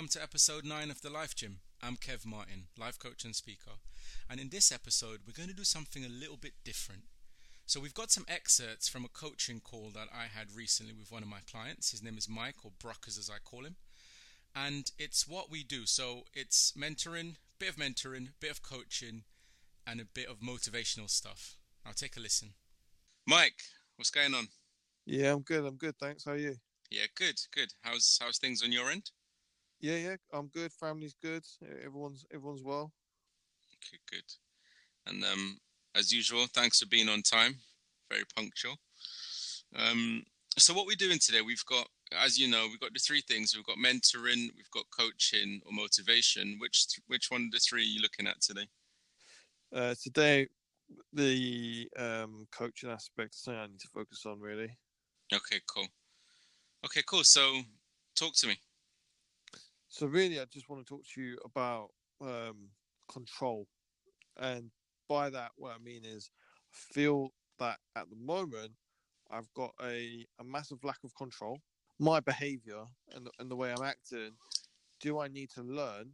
welcome to episode 9 of The Life Gym. I'm Kev Martin, life coach and speaker. And in this episode, we're going to do something a little bit different. So, we've got some excerpts from a coaching call that I had recently with one of my clients. His name is Mike, or Bruckers as I call him. And it's what we do. So, it's mentoring, bit of mentoring, bit of coaching, and a bit of motivational stuff. Now, take a listen. Mike, what's going on? Yeah, I'm good. I'm good. Thanks. How are you? Yeah, good, good. How's how's things on your end? Yeah, yeah, I'm good. Family's good. Everyone's everyone's well. Okay, good. And um, as usual, thanks for being on time. Very punctual. Um, so what we're doing today, we've got, as you know, we've got the three things. We've got mentoring, we've got coaching or motivation. Which which one of the three are you looking at today? Uh, today, the um, coaching aspect is something I need to focus on really. Okay, cool. Okay, cool. So, talk to me. So, really, I just want to talk to you about um, control. And by that, what I mean is, I feel that at the moment, I've got a, a massive lack of control. My behavior and, and the way I'm acting, do I need to learn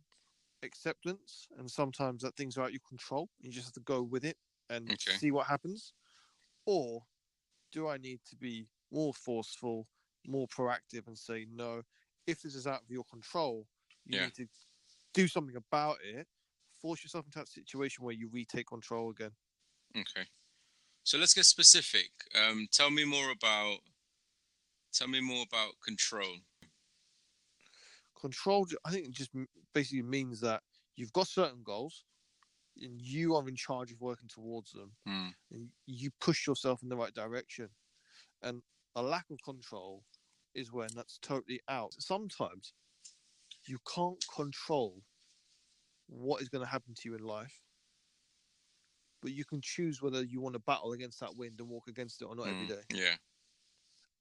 acceptance? And sometimes that things are out your control. You just have to go with it and okay. see what happens. Or do I need to be more forceful more proactive and say no if this is out of your control you yeah. need to do something about it. Force yourself into that situation where you retake control again. Okay. So let's get specific. Um, tell me more about tell me more about control. Control i think it just basically means that you've got certain goals and you are in charge of working towards them. Mm. and you push yourself in the right direction. And a lack of control is when that's totally out. Sometimes you can't control what is going to happen to you in life, but you can choose whether you want to battle against that wind and walk against it or not mm, every day. Yeah.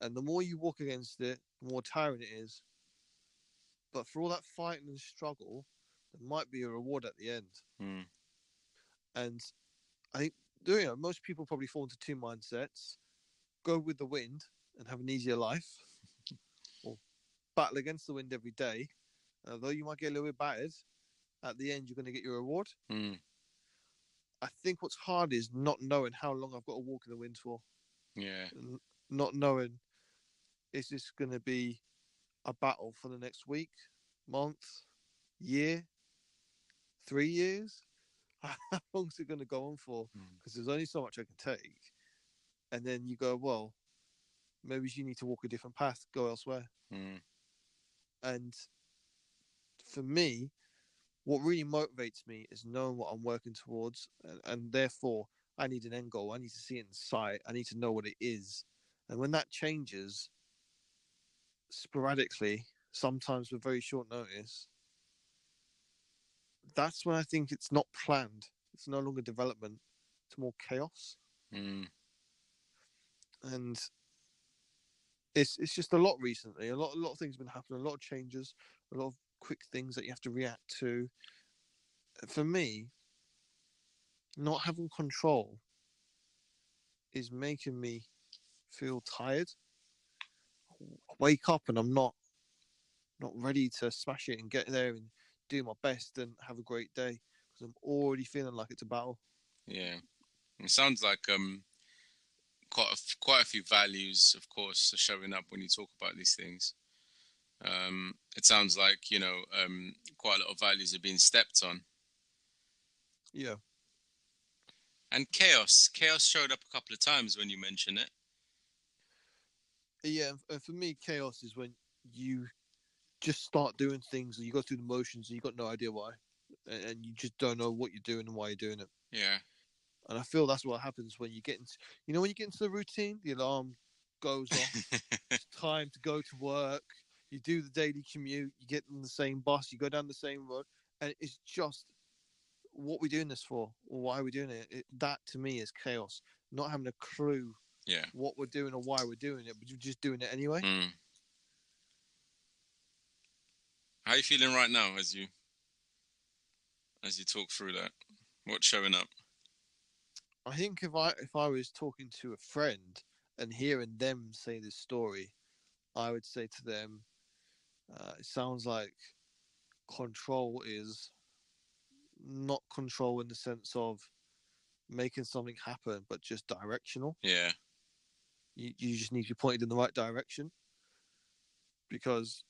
And the more you walk against it, the more tiring it is. But for all that fighting and struggle, there might be a reward at the end. Mm. And I think you know, most people probably fall into two mindsets: go with the wind and have an easier life, battle against the wind every day. Although you might get a little bit battered, at the end you're going to get your reward. Mm. I think what's hard is not knowing how long I've got to walk in the wind for. Yeah. Not knowing is this going to be a battle for the next week, month, year, three years? How long is it going to go on for? Because mm. there's only so much I can take. And then you go, well, maybe you need to walk a different path, go elsewhere. Mm. And for me, what really motivates me is knowing what I'm working towards, and, and therefore I need an end goal. I need to see it in sight. I need to know what it is. And when that changes sporadically, sometimes with very short notice, that's when I think it's not planned. It's no longer development. It's more chaos. Mm. And it's it's just a lot recently. A lot a lot of things have been happening. A lot of changes. A lot of quick things that you have to react to. For me, not having control is making me feel tired. I wake up and I'm not not ready to smash it and get there and do my best and have a great day because I'm already feeling like it's a battle. Yeah, it sounds like um quite a, quite a few values, of course, are showing up when you talk about these things. Um, it sounds like you know um, quite a lot of values are being stepped on. Yeah. And chaos, chaos showed up a couple of times when you mentioned it. Yeah, and for me, chaos is when you just start doing things and you go through the motions and you got no idea why, and you just don't know what you're doing and why you're doing it. Yeah. And I feel that's what happens when you get into, you know, when you get into the routine, the alarm goes off. it's time to go to work. You do the daily commute. You get on the same bus. You go down the same road, and it's just what we're doing this for, or why are we doing it? it that to me is chaos. Not having a clue, yeah, what we're doing or why we're doing it, but you're just doing it anyway. Mm. How are you feeling right now as you as you talk through that? What's showing up? I think if I if I was talking to a friend and hearing them say this story, I would say to them, uh, "It sounds like control is not control in the sense of making something happen, but just directional. Yeah. You, you just need to be pointed in the right direction because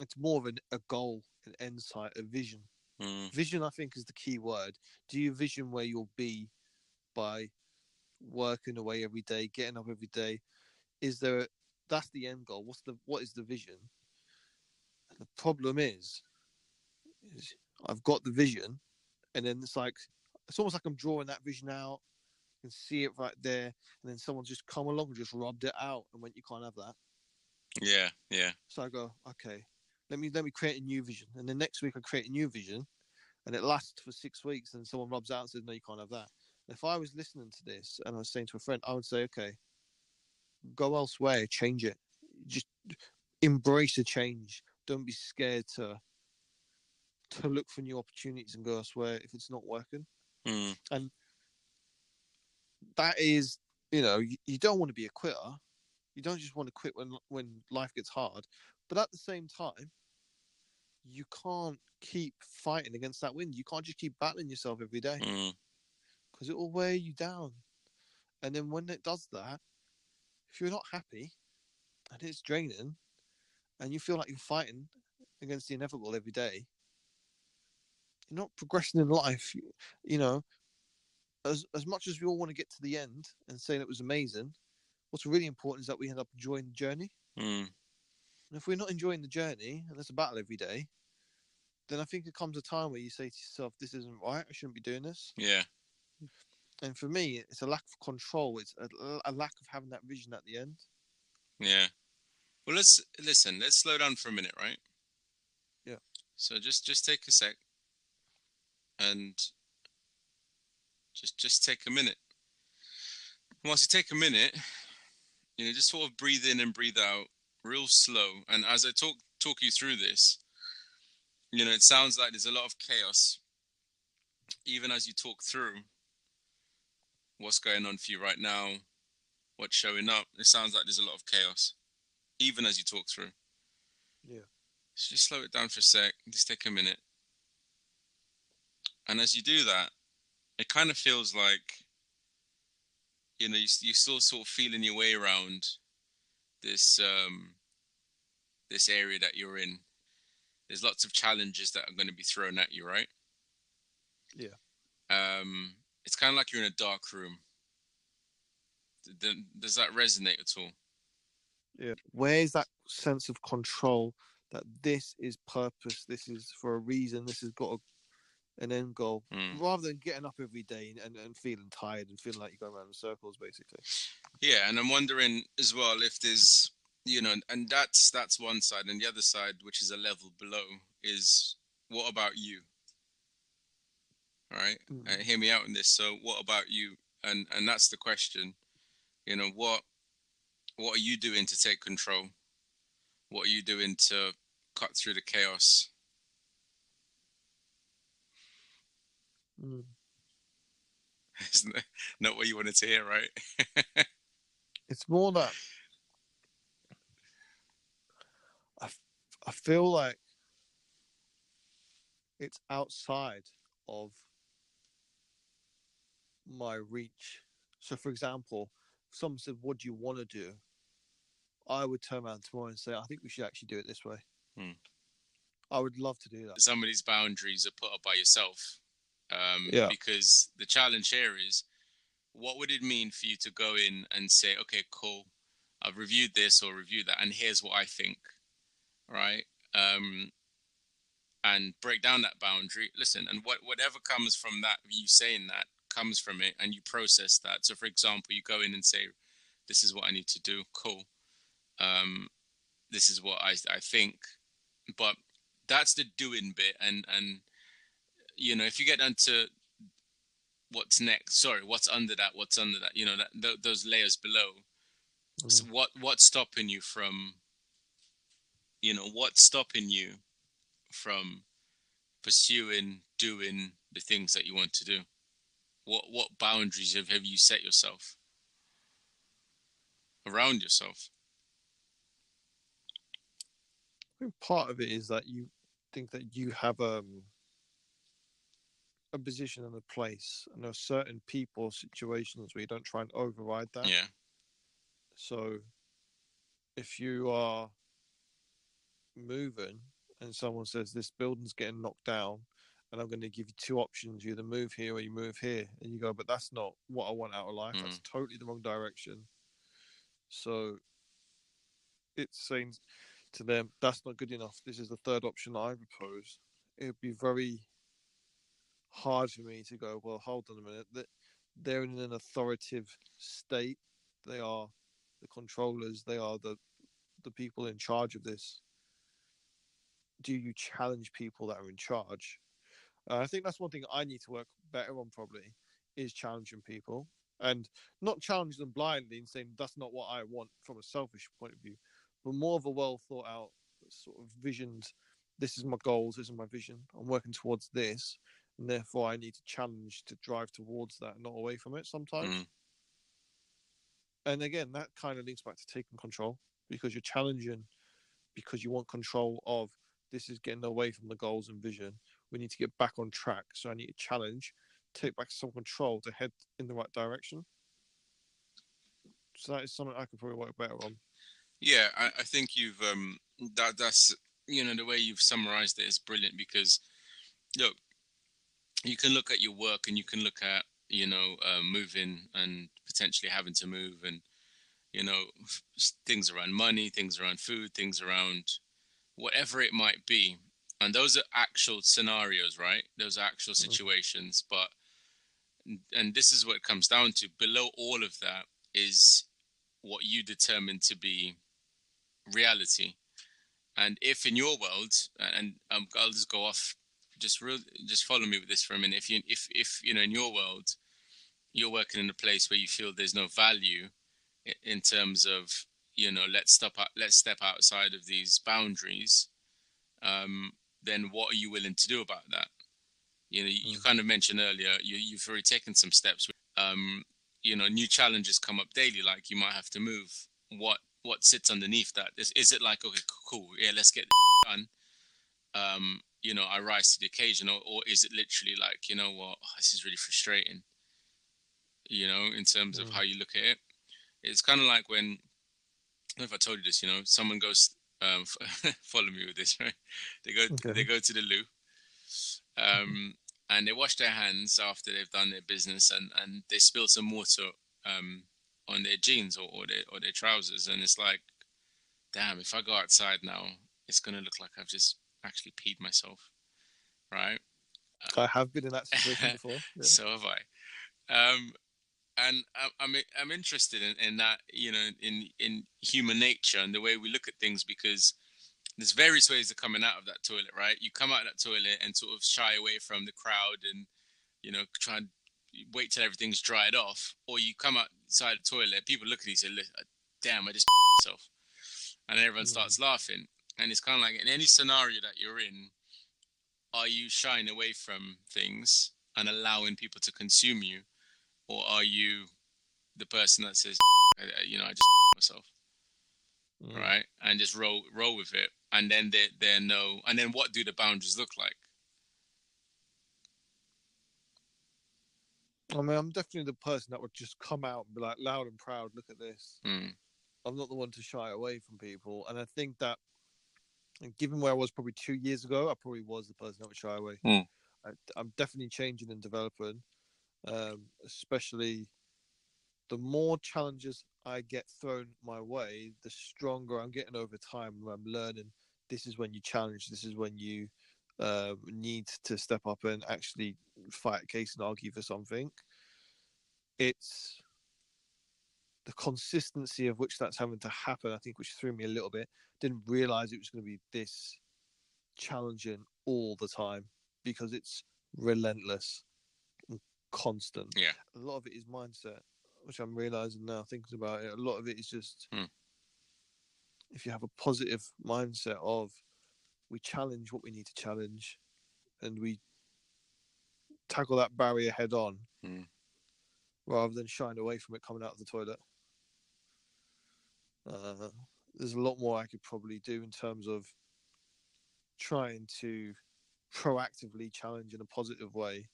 it's more of an, a goal, an end sight, a vision. Mm. Vision, I think, is the key word. Do you vision where you'll be by working away every day, getting up every day? Is there? That's the end goal. What's the? What is the vision? And the problem is, is I've got the vision, and then it's like it's almost like I'm drawing that vision out. I can see it right there, and then someone's just come along and just rubbed it out, and went, "You can't have that." Yeah. Yeah. So I go, okay, let me let me create a new vision, and then next week I create a new vision, and it lasts for six weeks, and someone rubs out and says, no, you can't have that. If I was listening to this and I was saying to a friend, I would say, okay, go elsewhere, change it, just embrace the change. Don't be scared to to look for new opportunities and go elsewhere if it's not working. Mm. That is, you know, you, you don't want to be a quitter. You don't just want to quit when when life gets hard, but at the same time, you can't keep fighting against that wind. You can't just keep battling yourself every day Mm. because it will wear you down. And then when it does that, if you're not happy and it's draining, and you feel like you're fighting against the inevitable every day, you're not progressing in life. You, you know, as as much as we all want to get to the end and say that it was amazing, what's really important is that we end up enjoying the journey. Mm. And if we're not enjoying the journey, and it's a battle every day, then I think it comes a time where you say to yourself, "This isn't right. I shouldn't be doing this." Yeah. And for me, it's a lack of control. It's a, a lack of having that vision at the end. Yeah. Well, let's listen. Let's slow down for a minute, right? Yeah. So just just take a sec, and just just take a minute. And Once you take a minute, you know, just sort of breathe in and breathe out, real slow. And as I talk talk you through this, you know, it sounds like there's a lot of chaos, even as you talk through what's going on for you right now, what's showing up. It sounds like there's a lot of chaos, even as you talk through. Yeah. So just slow it down for a sec. Just take a minute. And as you do that, it kind of feels like, you know, you, you're still sort of feeling your way around this um, this area that you're in. There's lots of challenges that are going to be thrown at you, right? Yeah. Um, it's kind of like you're in a dark room. Does that resonate at all? Yeah. Where is that sense of control that this is purpose, this is for a reason, this has got a, an end goal, Mm. rather than getting up every day and, and feeling tired and feeling like you're going around in circles, basically. Yeah, and I'm wondering as well if there's, you know, and that's that's one side, and the other side, which is a level below, is what about you? All right, Mm. uh, hear me out on this. So, what about you? And and that's the question. You know, what what are you doing to take control? What are you doing to cut through the chaos? Mm. Isn't not what you wanted to hear, right? It's more that I, f- I feel like it's outside of my reach. So, for example, if someone said, What do you want to do? I would turn around tomorrow and say, I think we should actually do it this way. Hmm. I would love to do that. some of these boundaries are put up by yourself. Um, Yeah. Because the challenge here is, what would it mean for you to go in and say, okay, cool, I've reviewed this or reviewed that, and here's what I think, right? Um, and break down that boundary. Listen, and what whatever comes from that, you saying that comes from it, and you process that. So, for example, you go in and say, this is what I need to do. Cool. Um, this is what I I think, but that's the doing bit and and you know if you get down to what's next sorry what's under that what's under that you know that th- those layers below so what what's stopping you from you know what's stopping you from pursuing doing the things that you want to do? What what boundaries have, have you set yourself around yourself? I think part of it is that you think that you have um, a position and a place, and there are certain people, situations where you don't try and override that. Yeah. So, if you are moving and someone says this building's getting knocked down, and I'm going to give you two options: you either move here or you move here, and you go, but that's not what I want out of life. That's mm. totally the wrong direction. So, it's saying to them, that's not good enough. This is the third option I propose. It would be very hard for me to go, well, hold on a minute. That they're in an authoritative state. They are the controllers. They are the the people in charge of this. Do you challenge people that are in charge? Uh, I think that's one thing I need to work better on. Probably is challenging people and not challenge them blindly and saying that's not what I want from a selfish point of view, but more of a well thought out sort of visioned. This is my goals. This is my vision. I'm working towards this, and therefore I need to challenge to drive towards that, not away from it. Sometimes, Mm. and again, that kind of links back to taking control because you're challenging because you want control of this is getting away from the goals and vision. We need to get back on track. So I need to challenge, take back some control to head in the right direction. So that is something I could probably work better on. Yeah, I, I think you've um that that's you know the way you've summarized it is brilliant because look, you can look at your work and you can look at you know uh, moving and potentially having to move and you know things around money, things around food, things around whatever it might be, and those are actual scenarios, right? Those are actual Mhm. situations, but and this is what it comes down to. Below all of that is what you determine to be reality. And if in your world, and um, I'll just go off, just real, just follow me with this for a minute. If you, if, if you know, in your world, you're working in a place where you feel there's no value in terms of, you know, let's step out, let's step outside of these boundaries. Um, then what are you willing to do about that? You know, you Mm. kind of mentioned earlier, you, you've already taken some steps. Um, you know, new challenges come up daily. Like you might have to move. What what sits underneath that? Is is it like okay, cool, yeah, let's get done? Um, you know, I rise to the occasion, or, or is it literally like, you know what, oh, this is really frustrating. You know, in terms of Mm. how you look at it, it's kind of like when, I don't know if I told you this, you know, someone goes, um, follow me with this, right? They go, Okay. they go to the loo, um, and they wash their hands after they've done their business, and and they spill some water, um, on their jeans or, or their or their trousers, and it's like, damn, if I go outside now, it's gonna look like I've just actually peed myself, right? I have been in that situation before. Yeah. So have I. Um, and I'm I'm I'm interested in, in that, you know, in in human nature and the way we look at things because there's various ways of coming out of that toilet, right? You come out of that toilet and sort of shy away from the crowd and you know try and wait till everything's dried off, or you come outside the toilet, people look at you and say, "Damn, I just myself," and everyone Mm. starts laughing. And it's kind of like in any scenario that you're in, are you shying away from things and allowing people to consume you, or are you the person that says, you know, I just myself, Mm. right, and just roll roll with it, and then there there no, and then what do the boundaries look like? I mean, I'm definitely the person that would just come out and be like loud and proud, look at this. Mm, I'm not the one to shy away from people. And I think that, and given where I was probably two years ago, I probably was the person that would shy away. Mm. I, I'm definitely changing and developing, um, especially the more challenges I get thrown my way, the stronger I'm getting over time. Where I'm learning this is when you challenge, this is when you uh, need to step up and actually fight a case and argue for something. It's the consistency of which that's having to happen, I think, which threw me a little bit. Didn't realize it was going to be this challenging all the time because it's relentless and constant. Yeah. A lot of it is mindset, which I'm realizing now, thinking about it. A lot of it is just Hmm. if you have a positive mindset of we challenge what we need to challenge and we tackle that barrier head on Hmm. rather than shying away from it coming out of the toilet. Uh, there's a lot more I could probably do in terms of trying to proactively challenge in a positive way.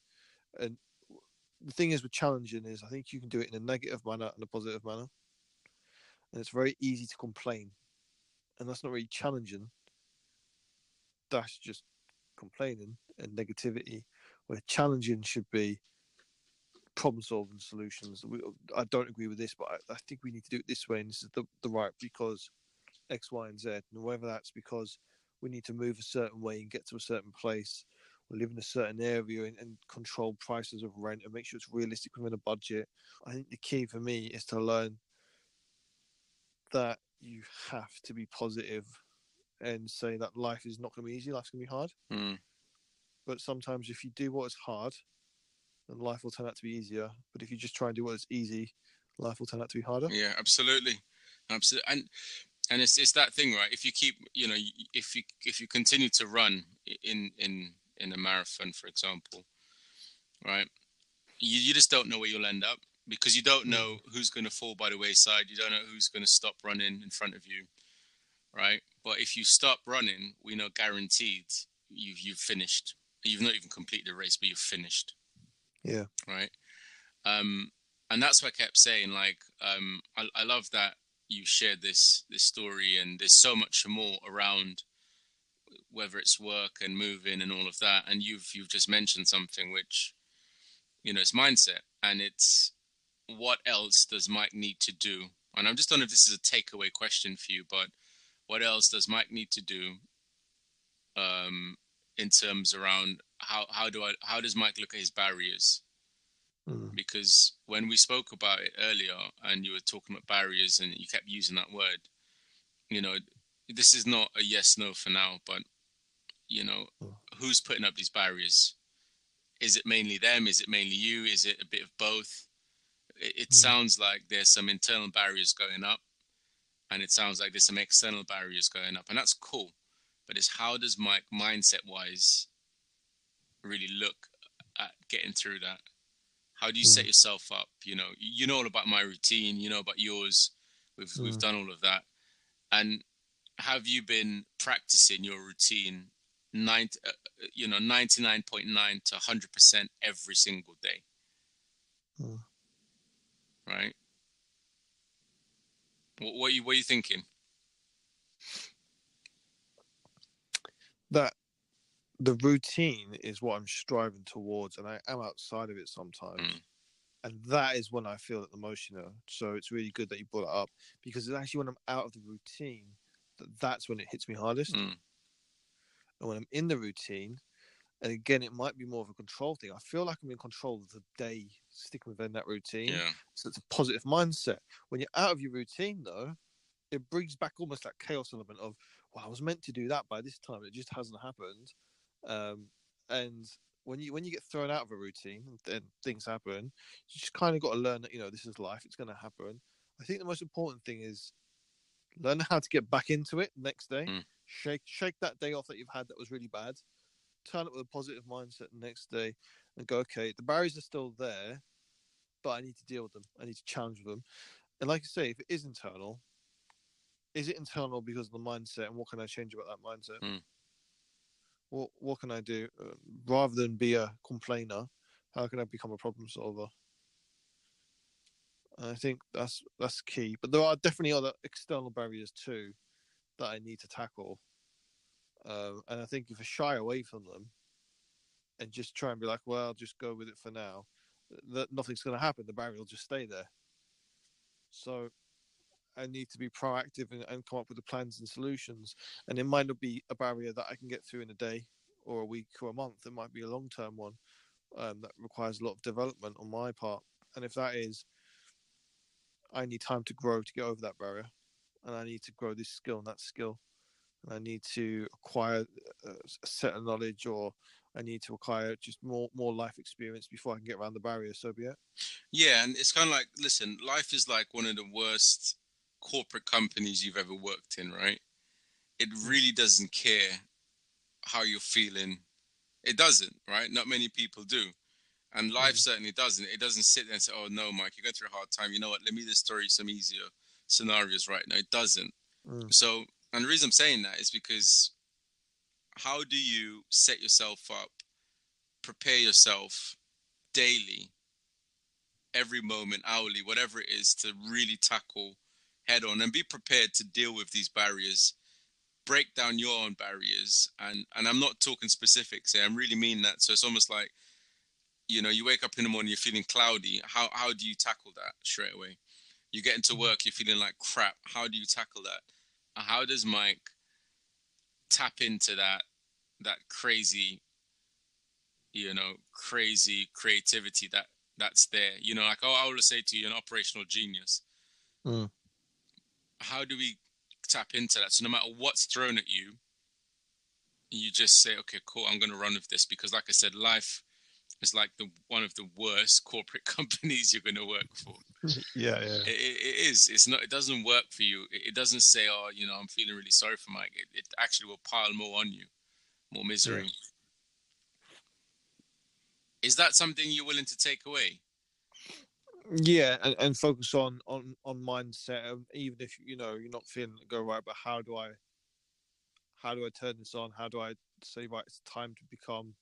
And the thing is with challenging is I think you can do it in a negative manner and a positive manner. And it's very easy to complain. And that's not really challenging. That's just complaining and negativity. Where challenging should be problem solving solutions. We, I don't agree with this, but I, I, think we need to do it this way, and this is the, the right because X, Y, and Z. And whether that's because we need to move a certain way and get to a certain place, or live in a certain area and, and control prices of rent and make sure it's realistic within a budget. I think the key for me is to learn that you have to be positive and say that life is not going to be easy, life's going to be hard. Mm. But sometimes if you do what is hard, then life will turn out to be easier. But if you just try and do what is easy, life will turn out to be harder. Yeah, absolutely, absolutely. And and it's it's that thing, right? If you keep, you know, if you if you continue to run in in in a marathon, for example, right? You you just don't know where you'll end up because you don't know mm. who's going to fall by the wayside. You don't know who's going to stop running in front of you, right? But if you stop running, we know guaranteed you've you've finished. You've not even completed the race, but you've finished. Yeah. Right. Um, and that's what I kept saying. Like, um, I, I love that you shared this this story, and there's so much more around whether it's work and moving and all of that. And you've you've just mentioned something which, you know, it's mindset, and it's what else does Mike need to do? And I'm just wondering if this is a takeaway question for you, but what else does Mike need to do um, in terms around how how do I how does Mike look at his barriers? Mm. Because when we spoke about it earlier, and you were talking about barriers, and you kept using that word, you know, this is not a yes no for now, but you know, mm. who's putting up these barriers? Is it mainly them? Is it mainly you? Is it a bit of both? It, it mm. sounds like there's some internal barriers going up, and it sounds like there's some external barriers going up, and that's cool. But it's how does Mike mindset wise really look at getting through that? How do you mm. set yourself up? You know, you know all about my routine. You know about yours. We've mm. we've done all of that. And have you been practicing your routine? Nine, uh, you know, ninety nine point nine to hundred percent every single day. Mm. Right. What, what are you what are you thinking? That the routine is what I'm striving towards, and I am outside of it sometimes. Mm. And that is when I feel it the most, you know. So it's really good that you brought it up because it's actually when I'm out of the routine that that's when it hits me hardest. Mm. And when I'm in the routine, and again, it might be more of a control thing. I feel like I'm in control of the day, sticking within that routine. Yeah. So it's a positive mindset. When you're out of your routine, though, it brings back almost that chaos element of, well, I was meant to do that by this time. It just hasn't happened. Um, and when you when you get thrown out of a routine and things happen, you just kind of got to learn that you know this is life. It's going to happen. I think the most important thing is learn how to get back into it next day. Mm. Shake shake that day off that you've had that was really bad. Turn it with a positive mindset the next day and go, okay, the barriers are still there, but I need to deal with them. I need to challenge them. And like I say, if it is internal, is it internal because of the mindset and what can I change about that mindset? Mm what what can I do uh, rather than be a complainer? How can I become a problem solver? And I think that's that's key. But there are definitely other external barriers too that I need to tackle. Um, and I think if I shy away from them and just try and be like, well, I'll just go with it for now, that nothing's going to happen. The barrier will just stay there. So I need to be proactive and, and come up with the plans and solutions. And it might not be a barrier that I can get through in a day or a week or a month. It might be a long term one um, that requires a lot of development on my part. And if that is, I need time to grow to get over that barrier, and I need to grow this skill and that skill, and I need to acquire uh, a set of knowledge or I need to acquire just more more life experience before I can get around the barrier. So be it. Yeah, and it's kind of like, listen, life is like one of the worst corporate companies you've ever worked in, right? It really doesn't care how you're feeling. It doesn't, right? Not many people do. And life mm. certainly doesn't. It doesn't sit there and say, oh, no, Mike, you're going through a hard time. You know what? Let me just story some easier scenarios right now. It doesn't. Mm. So, and the reason I'm saying that is because how do you set yourself up, prepare yourself daily, every moment, hourly, whatever it is, to really tackle head on and be prepared to deal with these barriers. Break down your own barriers. And and i'm not talking specifics here. I'm really mean that. So it's almost like you know you wake up in the morning you're feeling cloudy. How how do you tackle that straight away? You get into work you're feeling like crap. How do you tackle that? How does mike tap into that that crazy you know crazy creativity that that's there? You know like oh, i will say to you an operational genius. Mm. How do we tap into that? So no matter what's thrown at you you just say okay cool i'm going to run with this because like i said life is like the one of the worst corporate companies you're going to work for. Yeah, yeah. it, it, is. It's not it doesn't work for you. It, it doesn't say oh you know i'm feeling really sorry for mike. It, it actually will pile more on you more misery. Is that something you're willing to take away Yeah, and, and focus on on on mindset. Of even if you know you're not feeling go right, but how do I, how do I turn this on? How do I say right? It's time to become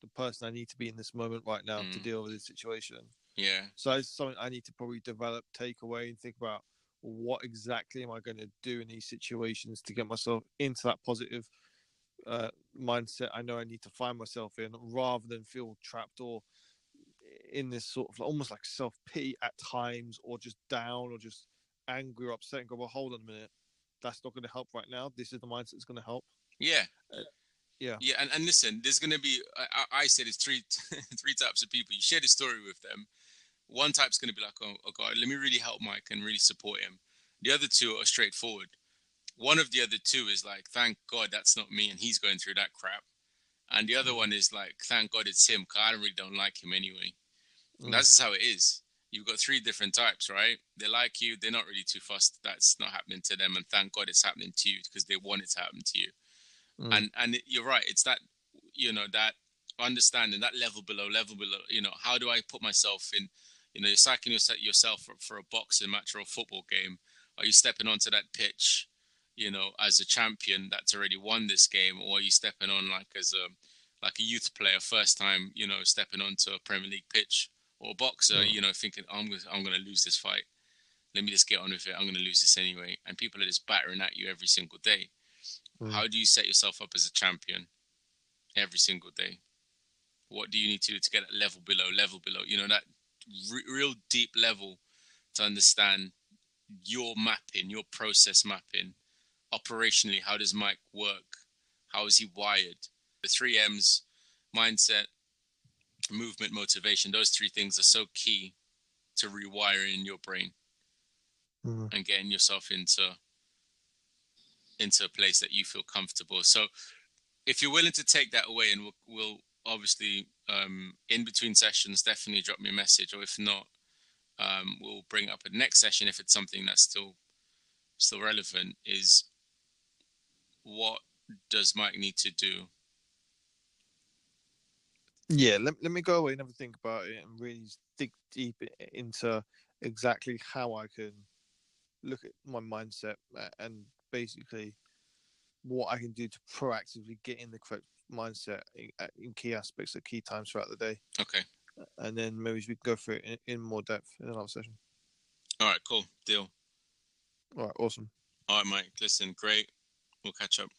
the person I need to be in this moment right now to Mm. deal with this situation. yeah So it's something I need to probably develop, take away, and think about what exactly am I going to do in these situations to get myself into that positive uh, mindset I know I need to find myself in, rather than feel trapped or in this sort of almost like self pity at times, or just down, or just angry or upset, and go, "Well, hold on a minute, that's not going to help right now. This is the mindset that's going to help." yeah. Uh, yeah. yeah and, and listen there's going to be I, I I say there's three three types of people. You share the story with them. One type's going to be like oh, oh god let me really help mike and really support him. The other two are straightforward. One of the other two is like thank god that's not me and he's going through that crap. And the other mm. one is like thank god it's him because i really don't like him anyway Mm. that's just how it is. You've got three different types right? They like you they're not really too fussed. That's not happening to them and thank god it's happening to you because they want it to happen to you. Mm. and and you're right it's that you know that understanding that level below level below you know how do i put myself in you know you're psyching yourself for, for a boxing match or a football game. Are you stepping onto that pitch you know as a champion that's already won this game or are you stepping on like as a like a youth player first time you know stepping onto a premier league pitch or a boxer Yeah. you know thinking i'm gonna i'm gonna lose this fight let me just get on with it i'm gonna lose this anyway and people are just battering at you every single day Mm. how do you set yourself up as a champion every single day? What do you need to do to get that level below, level below? You know, that re- real deep level to understand your mapping, your process mapping. Operationally, how does Mike work? How is he wired? The three M's mindset, movement, motivation those three things are so key to rewiring your brain Mm. and getting yourself into into a place that you feel comfortable. So if you're willing to take that away and we'll, we'll obviously um, in between sessions definitely drop me a message or if not um, we'll bring up a next session if it's something that's still still relevant is what does Mike need to do? Yeah, let, let me go away and have a think about it and really dig deep into exactly how I can look at my mindset and basically what I can do to proactively get in the correct mindset in, in key aspects at key times throughout the day. Okay. And then maybe we can go through it in, in more depth in another session. All right, cool. Deal. All right, awesome. All right, Mike. Listen, great. We'll catch up.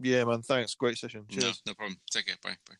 Yeah, man, thanks. Great session. No, Cheers. no problem. Take care. Bye. Bye.